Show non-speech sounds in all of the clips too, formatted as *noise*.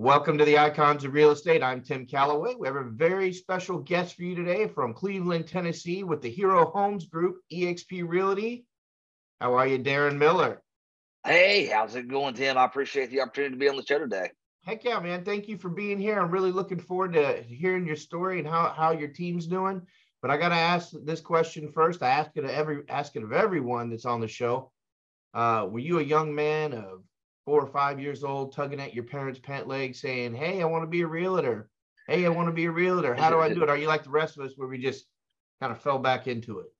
Welcome to the Icons of Real Estate. I'm Tim Calloway. We have a very special guest for you today from Cleveland, Tennessee, with the Hero Homes Group, EXP Realty. How are you, Darren Miller? Hey, how's it going, Tim? I appreciate the opportunity to be on the show today. Heck yeah, man. Thank you for being here. I'm really looking forward to hearing your story and how, how your team's doing. But I got to ask this question first. I ask it of every ask it of everyone that's on the show. Uh, were you a young man of four or five years old, tugging at your parents' pant leg, saying, "Hey, I want to be a realtor. Hey, I want to be a realtor. How do I do it?" Are you like the rest of us, where we just kind of fell back into it?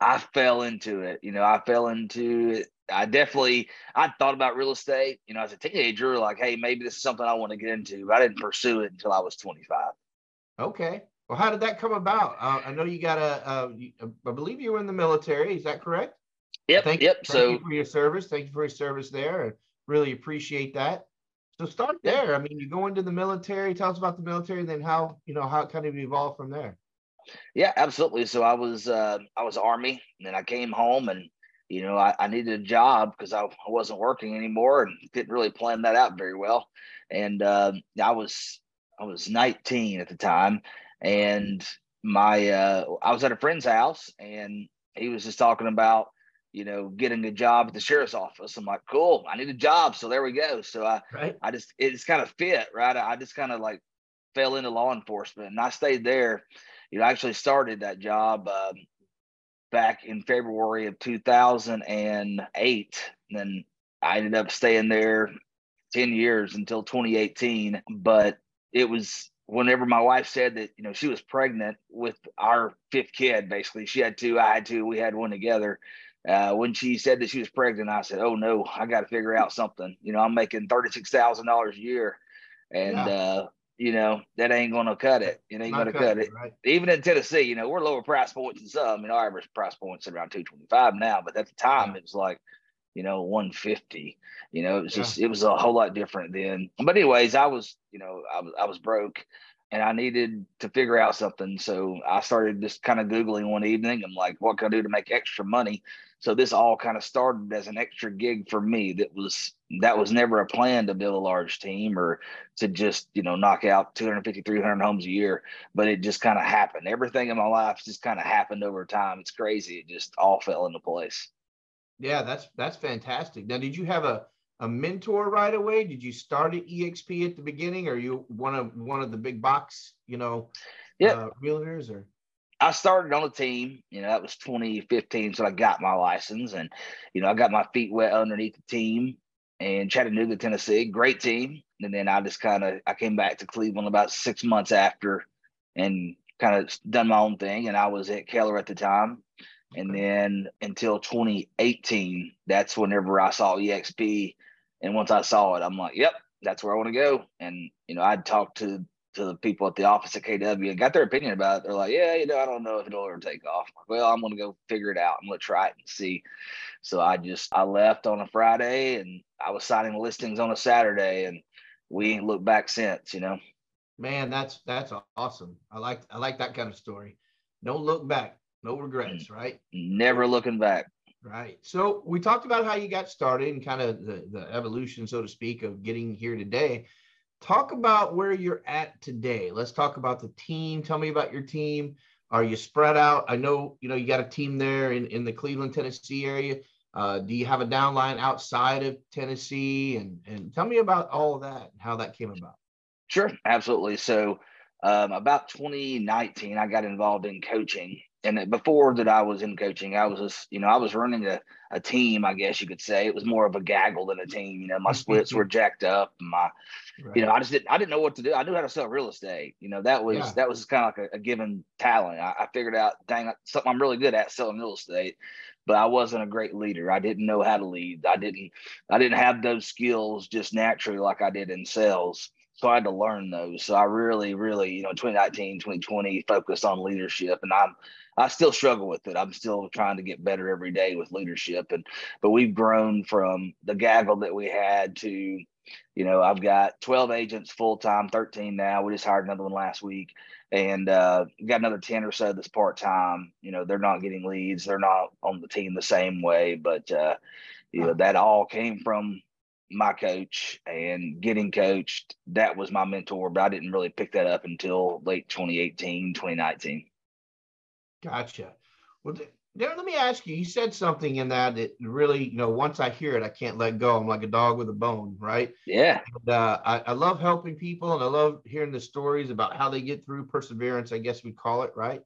I fell into it. You know, I fell into it. I definitely I thought about real estate. You know, as a teenager, like, hey, maybe this is something I want to get into. But I didn't pursue it until I was 25. Okay. Well, how did that come about? Uh, I know you got a, I believe you were in the military. Is that correct? Yep. Thank, yep. Thank so you for your service. Thank you for your service there. Really appreciate that. So start there. I mean, you go into the military. Tell us about the military, then how you know how it kind of evolved from there. Yeah, absolutely. So I was uh, I was Army, and then I came home, and you know I, I needed a job because I, I wasn't working anymore, and didn't really plan that out very well. And uh, I was I was 19 at the time, and my uh, I was at a friend's house, and he was just talking about you know, getting a job at the sheriff's office. I'm like, cool, I need a job. So there we go. So I, right. I just, it just kind of fit, right? I just kind of like fell into law enforcement and I stayed there. You know, I actually started that job um, back in February of 2008. And then I ended up staying there 10 years until 2018. But it was whenever my wife said that, you know, she was pregnant with our fifth kid, basically, she had two, I had two, we had one together uh, when she said that she was pregnant, I said, "Oh no, I got to figure out something." You know, I'm making thirty six thousand dollars a year, and yeah. uh, you know that ain't gonna cut it. It ain't Not gonna cut it. Right. Even in Tennessee, you know, we're lower price points than some. You know, our average price points at around two twenty five now, but at the time yeah. it was like, you know, one fifty. You know, it was just yeah. it was a whole lot different then. But anyways, I was, you know, I was I was broke and I needed to figure out something. So I started just kind of Googling one evening. I'm like, what can I do to make extra money? So this all kind of started as an extra gig for me. That was that was never a plan to build a large team or to just, you know, knock out 250, 300 homes a year, but it just kind of happened. Everything in my life just kind of happened over time. It's crazy. It just all fell into place. Yeah, that's that's fantastic. Now, did you have a a mentor right away? Did you start at EXP at the beginning? Or are you one of one of the big box, you know, yeah, uh, realtors or? I started on a team, you know, that was 2015. So I got my license and, you know, I got my feet wet underneath the team in Chattanooga, Tennessee. Great team. And then I just kind of, I came back to Cleveland about six months after and kind of done my own thing. And I was at Keller at the time. And then until 2018, that's whenever I saw EXP and once I saw it, I'm like, yep, that's where I want to go. And, you know, I'd talked to to the people at the office at KW and got their opinion about it. They're like, yeah, you know, I don't know if it'll ever take off. Like, Well, I'm going to go figure it out. I'm going to try it and see. So I just, I left on a Friday and I was signing listings on a Saturday and we ain't looked back since, you know? Man, that's, that's awesome. I like, I like that kind of story. Don't look back. No regrets, mm. right? Never looking back. Right. So we talked about how you got started and kind of the, the evolution, so to speak, of getting here today. Talk about where you're at today. Let's talk about the team. Tell me about your team. Are you spread out? I know you know you got a team there in, in the Cleveland, Tennessee area. Uh, do you have a downline outside of Tennessee? And and tell me about all of that and how that came about. Sure, absolutely. So um, about 2019, I got involved in coaching and before that I was in coaching, I was just, you know, I was running a, a team, I guess you could say. It was more of a gaggle than a team. You know, my splits were *laughs* jacked up. My, right. you know, I just didn't I didn't know what to do. I knew how to sell real estate. You know, that was yeah. that was kind of like a, a given talent. I, I, figured out, dang, something I'm really good at selling real estate. But I wasn't a great leader. I didn't know how to lead. I didn't I didn't have those skills just naturally like I did in sales so I had to learn those. So I really, really, you know, 2019, 2020 focused on leadership and I'm I still struggle with it. I'm still trying to get better every day with leadership. And but we've grown from the gaggle that we had to, you know, I've got 12 agents full time, 13 now. We just hired another one last week. And uh, got another 10 or so that's part time. You know, they're not getting leads, they're not on the team the same way. But uh, you know, that all came from my coach and getting coached. That was my mentor, but I didn't really pick that up until late 2018, 2019. Gotcha. Well, let me ask you. You said something in that that really, you know, once I hear it, I can't let go. I'm like a dog with a bone, right? Yeah. And, uh, I, I love helping people, and I love hearing the stories about how they get through perseverance. I guess we call it, right?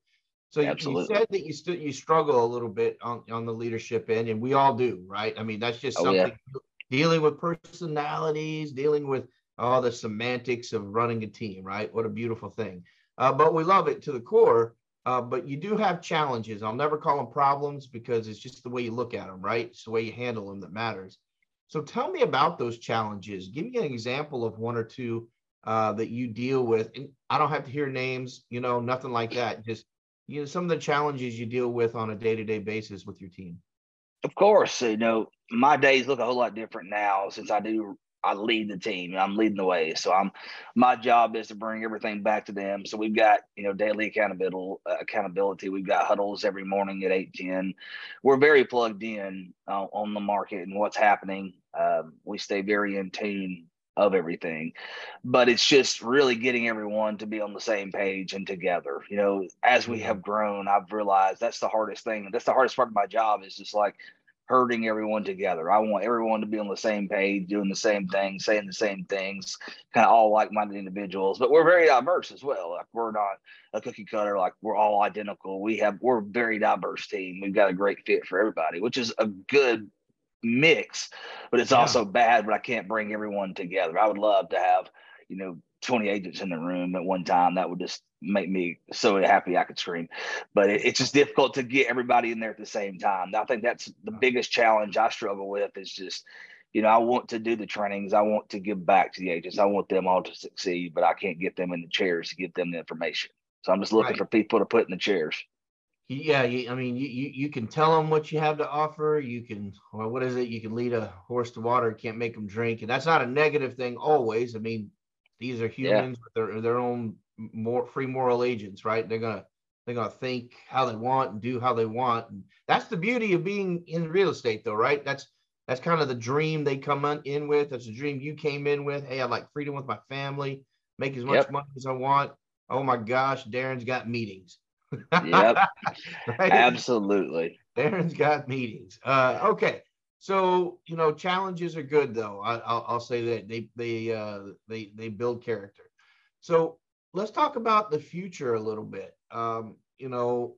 So you, you, said that you still you struggle a little bit on, on the leadership end, and we all do, right? I mean, that's just oh, something yeah. Dealing with personalities, dealing with all the semantics of running a team, right? What a beautiful thing. Uh, but we love it to the core. Uh, but you do have challenges. I'll never call them problems because it's just the way you look at them, right? It's the way you handle them that matters. So tell me about those challenges. Give me an example of one or two uh, that you deal with. And I don't have to hear names, you know, nothing like that. Just you know, some of the challenges you deal with on a day-to-day basis with your team. Of course, you know, my days look a whole lot different now since I do I lead the team. I'm leading the way. So I'm my job is to bring everything back to them. So we've got you know daily accountability. Uh, accountability. We've got huddles every morning at eight ten. We're very plugged in uh, on the market and what's happening. Um, we stay very in tune of everything but it's just really getting everyone to be on the same page and together you know as we have grown i've realized that's the hardest thing that's the hardest part of my job is just like herding everyone together. I want everyone to be on the same page, doing the same thing, saying the same things, kind of all like-minded individuals. But we're very diverse as well. Like we're not a cookie cutter. Like we're all identical. We have we're a very diverse team. We've got a great fit for everybody, which is a good mix. But it's yeah. also bad. But I can't bring everyone together. I would love to have you know 20 agents in the room at one time. That would just make me so happy I could scream. But it, it's just difficult to get everybody in there at the same time. I think that's the biggest challenge I struggle with is just, you know, I want to do the trainings. I want to give back to the agents. I want them all to succeed, but I can't get them in the chairs to give them the information. So I'm just looking right. for people to put in the chairs. Yeah, you, I mean, you, you you can tell them what you have to offer. You can, well, what is it? You can lead a horse to water. Can't make them drink, and that's not a negative thing always. I mean, these are humans yeah. with their their own more free moral agents, right? They're gonna they're gonna think how they want and do how they want. And that's the beauty of being in real estate, though, right? That's that's kind of the dream they come in with. That's the dream you came in with. Hey, I like freedom with my family, make as much yep. money as I want. Oh my gosh, Darren's got meetings. *laughs* yep, right? absolutely. Darren's got meetings. Uh, okay, so you know, challenges are good though. I, will say that they they uh, they they build character. So let's talk about the future a little bit. Um, you know,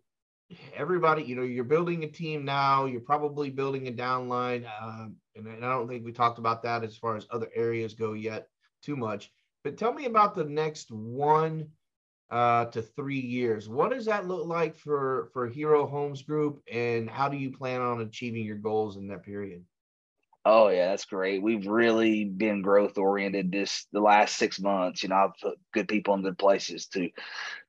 everybody, you know, you're building a team now. You're probably building a downline, uh, and, and I don't think we talked about that as far as other areas go yet too much. But tell me about the next one uh, to three years. What does that look like for for Hero Homes Group, and how do you plan on achieving your goals in that period? Oh yeah, that's great. We've really been growth oriented this the last six months. You know, I've put good people in good places to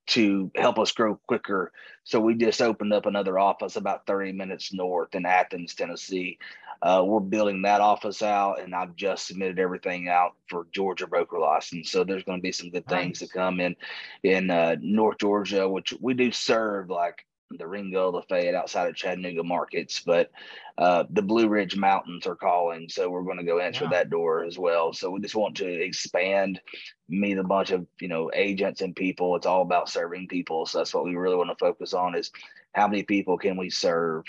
to help us grow quicker. So we just opened up another office about 30 minutes north in Athens, Tennessee. Uh, we're building that office out, and I've just submitted everything out for Georgia broker license. So there's going to be some good nice. things to come in in uh, North Georgia, which we do serve like the Ringgold, the Fayette outside of Chattanooga markets, but uh, the Blue Ridge Mountains are calling. So we're going to go answer yeah. that door as well. So we just want to expand, meet a bunch of, you know, agents and people. It's all about serving people. So that's what we really want to focus on is how many people can we serve?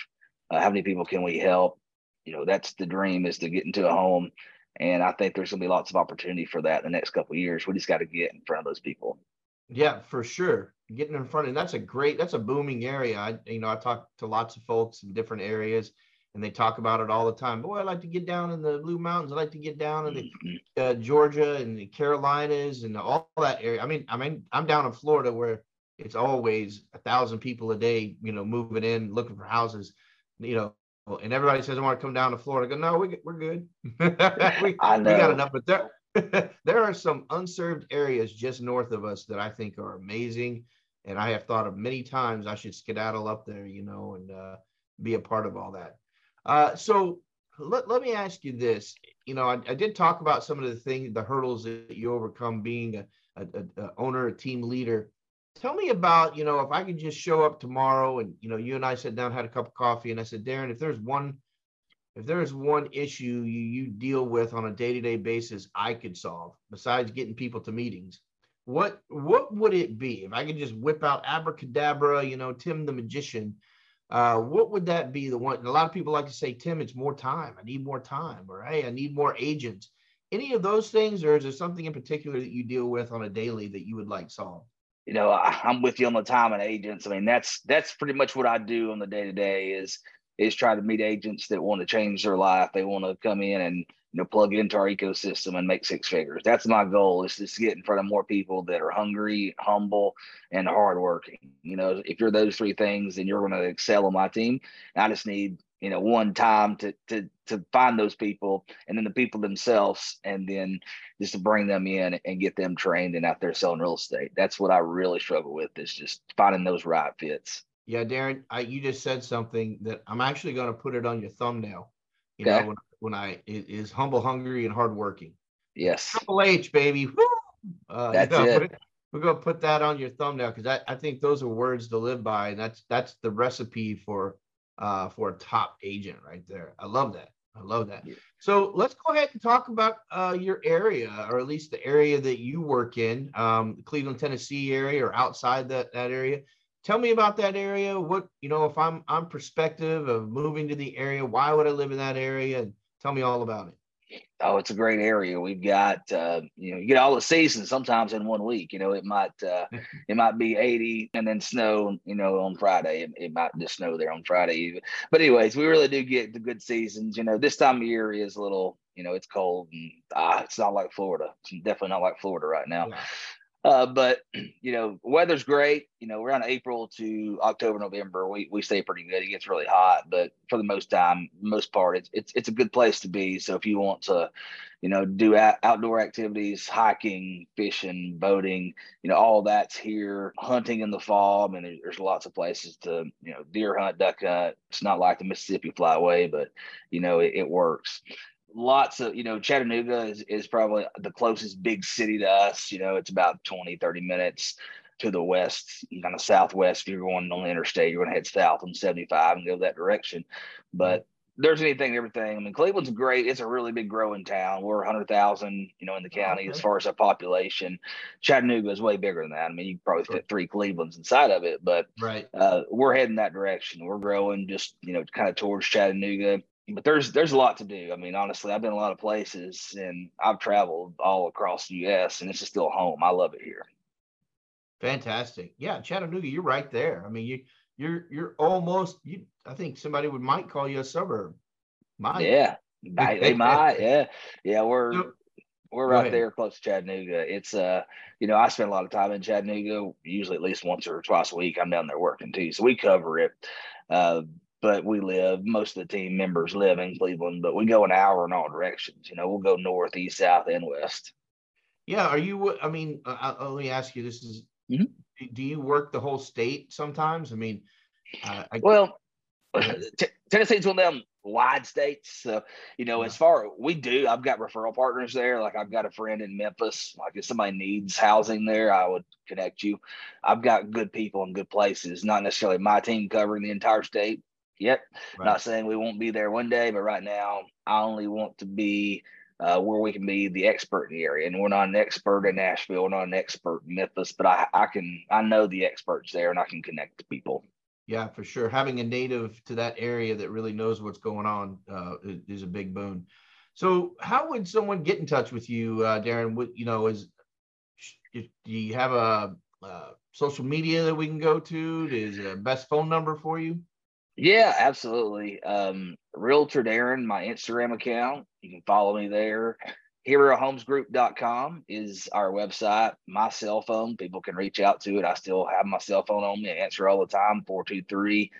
Uh, how many people can we help? You know, that's the dream is to get into a home. And I think there's going to be lots of opportunity for that in the next couple years. We just got to get in front of those people. Yeah, for sure. Getting in front, and that's a great, that's a booming area. I, you know, I talk to lots of folks in different areas, and they talk about it all the time. Boy, I like to get down in the Blue Mountains. I like to get down in the mm-hmm. uh, Georgia and the Carolinas and all that area. I mean, I mean, I'm down in Florida where it's always a thousand people a day, you know, moving in looking for houses, you know, and everybody says I want to come down to Florida. I go, no, we, we're good. *laughs* we, I know. we got enough, but there *laughs* there are some unserved areas just north of us that I think are amazing. And I have thought of many times I should skedaddle up there, you know, and uh, be a part of all that. Uh, so let, let me ask you this. You know, I, I, did talk about some of the things, the hurdles that you overcome being a, a, a, owner, a team leader. Tell me about, you know, if I could just show up tomorrow and, you know, you and I sat down, had a cup of coffee, and I said, Darren, if there's one if there's one issue you, you deal with on a day-to-day basis i could solve besides getting people to meetings what what would it be? If i could just whip out abracadabra you know tim the magician uh, what would that be? The one a lot of people like to say tim it's more time. I need more time or hey i need more agents. Any of those things or is there something in particular that you deal with on a daily that you would like solved? You know I, i'm with you on the time and agents. I mean that's that's pretty much what i do on the day to day is is try to meet agents that want to change their life. They want to come in and you know plug it into our ecosystem and make six figures. That's my goal is just get in front of more people that are hungry, humble, and hardworking. You know, if you're those three things, then you're going to excel on my team. I just need you know one time to to to find those people and then the people themselves and then just to bring them in and get them trained and out there selling real estate that's what i really struggle with is just finding those right fits yeah, Darren, I, you just said something that I'm actually going to put it on your thumbnail. You okay. know, when, when I is humble, hungry, and hardworking. Yes. Triple H, baby. Uh, that's it. it. We're going to put that on your thumbnail because I, I think those are words to live by, and that's that's the recipe for uh, for a top agent right there. I love that. I love that. Yeah. So let's go ahead and talk about uh, your area, or at least the area that you work in, um, Cleveland, Tennessee area, or outside that that area tell me about that area. What you know, if I'm I'm perspective of moving to the area, why would I live in that area? And tell me all about it. Oh, it's a great area. We've got uh, you know, you get all the seasons sometimes in one week. You know, it might uh, *laughs* it might be 80 and then snow, you know, on Friday. It, it might just snow there on Friday. But anyways, we really do get the good seasons. You know, this time of year is a little, you know, it's cold and ah, it's not like Florida. It's definitely not like Florida right now. Yeah. Uh, but *clears throat* you know, weather's great. You know, around April to October, November, we, we stay pretty good. It gets really hot, but for the most time, most part, it's it's it's a good place to be. So if you want to, you know, do a- outdoor activities, hiking, fishing, boating, you know, all that's here. Hunting in the fall. I mean, there's, lots of places to, you know, deer hunt, duck hunt. It's not like the Mississippi Flyway, but you know, it, it works lots of you know chattanooga is, is probably the closest big city to us you know it's about 20 30 minutes to the west kind of southwest if you're going on the interstate you're going to head south on 75 and go that direction. But there's anything everything. I mean cleveland's great it's a really big growing town. We're 100000 you know in the county okay. as far as our population. Chattanooga is way bigger than that. I mean you probably fit three clevelands inside of it but right. uh, we're heading that direction. We're growing just you know kind of towards chattanooga but there's there's a lot to do. I mean, honestly, I've been a lot of places and I've traveled all across the U.S. and it's just still home. I love it here. Fantastic. Yeah, Chattanooga, you're right there. I mean, you you're you're almost you. I think somebody would might call you a suburb. Might. Yeah, they *laughs* might. Yeah, yeah. We're so, we're right there close to Chattanooga. It's uh, you know, I spend a lot of time in Chattanooga. Usually at least once or twice a week. I'm down there working too, so we cover it. Uh, but we live most of the team members live in Cleveland, but we go an hour in all directions. You know, we'll go north, east, south, and west. Yeah, are you? I mean, uh, uh let me ask you: This is mm-hmm. do you work the whole state sometimes? I mean, uh, I, well, *laughs* t- Tennessee's one of them wide states. So, you know, yeah. as far we do, I've got referral partners there. Like I've got a friend in Memphis. Like if somebody needs housing there, I would connect you. I've got good people in good places, not necessarily my team covering the entire state, Yep. Right. Not saying we won't be there one day, but right now I only want to be uh, where we can be the expert in the area. And we're not an expert in Nashville, we're not an expert in Memphis, but I, I can I know the experts there and I can connect to people. Yeah, for sure. Having a native to that area that really knows what's going on uh, is, a big boon. So, how would someone get in touch with you, uh, Darren? What you know is, do you have a uh, social media that we can go to? Is a best phone number for you? Yeah, absolutely. Um, Realtor Darren, my Instagram account. You can follow me there. HeroHomesGroup.com is our website. My cell phone, people can reach out to it. I still have my cell phone on me. I answer all the time 423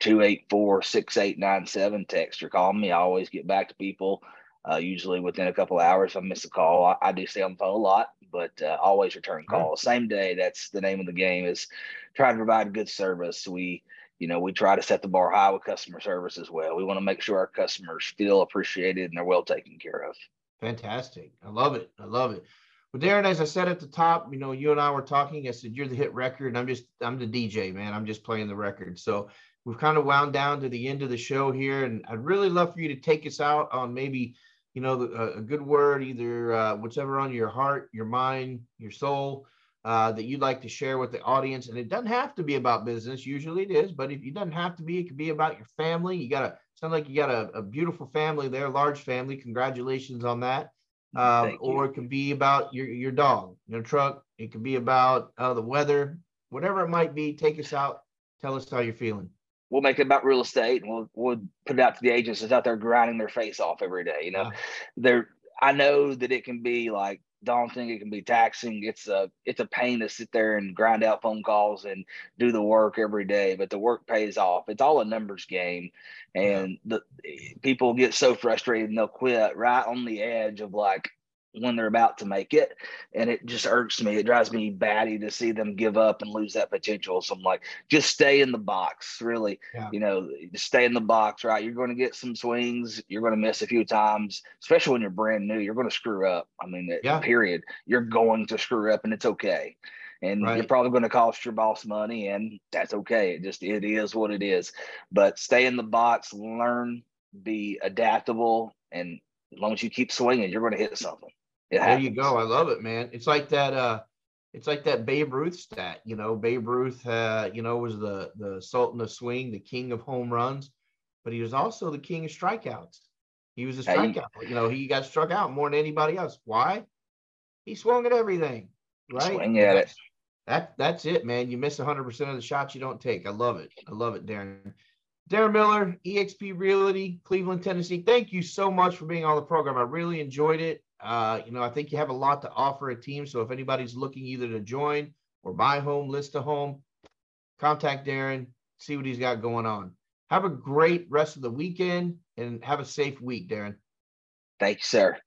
284 6897. Text or call me. I always get back to people, uh, usually within a couple hours. If I miss a call, I, I, do stay on the phone a lot, but uh, always return calls. Same day. That's the name of the game is trying to provide good service. We, you know, we try to set the bar high with customer service as well. We want to make sure our customers feel appreciated and they're well taken care of. Fantastic. I love it. I love it. Well, Darren, as I said at the top, you know, you and I were talking. I said, you're the hit record. I'm just, I'm the DJ, man. I'm just playing the record. So we've kind of wound down to the end of the show here. And I'd really love for you to take us out on maybe, you know, a, a good word, either uh, whatever on your heart, your mind, your soul, uh, that you'd like to share with the audience. And it doesn't have to be about business. Usually it is, but if it doesn't have to be, it could be about your family. You got to sound like you got a, a beautiful family there, large family. Congratulations on that. Um, or it could be about your, your dog, your truck. It could be about uh, the weather, whatever it might be. Take us out. Tell us how you're feeling. We'll make it about real estate, and we'll we'll put it out to the agents that's out there grinding their face off every day. You know, they're I know that it can be like daunting. It can be taxing. It's a it's a pain to sit there and grind out phone calls and do the work every day, but the work pays off. It's all a numbers game, and the people get so frustrated and they'll quit right on the edge of like when they're about to make it. And it just irks me. It drives me batty to see them give up and lose that potential. So I'm like, just stay in the box, really. Yeah. You know, stay in the box, right? You're going to get some swings. You're going to miss a few times, especially when you're brand new. You're going to screw up. I mean, yeah. period. You're going to screw up and it's okay. And right. you're probably going to cost your boss money, and that's okay. It just it is what it is. But stay in the box, learn, be adaptable, and as long as you keep swinging, you're going to hit something there you go. I love it, man. It's like that. Uh, it's like that Babe Ruth stat. You know, Babe Ruth, uh, you know, was the the Sultan of swing, the king of home runs, but he was also the king of strikeouts. He was a strikeout. You know, he got struck out more than anybody else. Why? He swung at everything. Right. Swing at it. That that's it, man. You miss 100 percent of the shots you don't take. I love it. I love it, Darren. Darren Miller, EXP Realty, Cleveland, Tennessee. Thank you so much for being on the program. I really enjoyed it. Uh, you know, I think you have a lot to offer a team. So if anybody's looking either to join or buy home, list a home, contact Darren, see what he's got going on. Have a great rest of the weekend and have a safe week, Darren. Thanks, sir.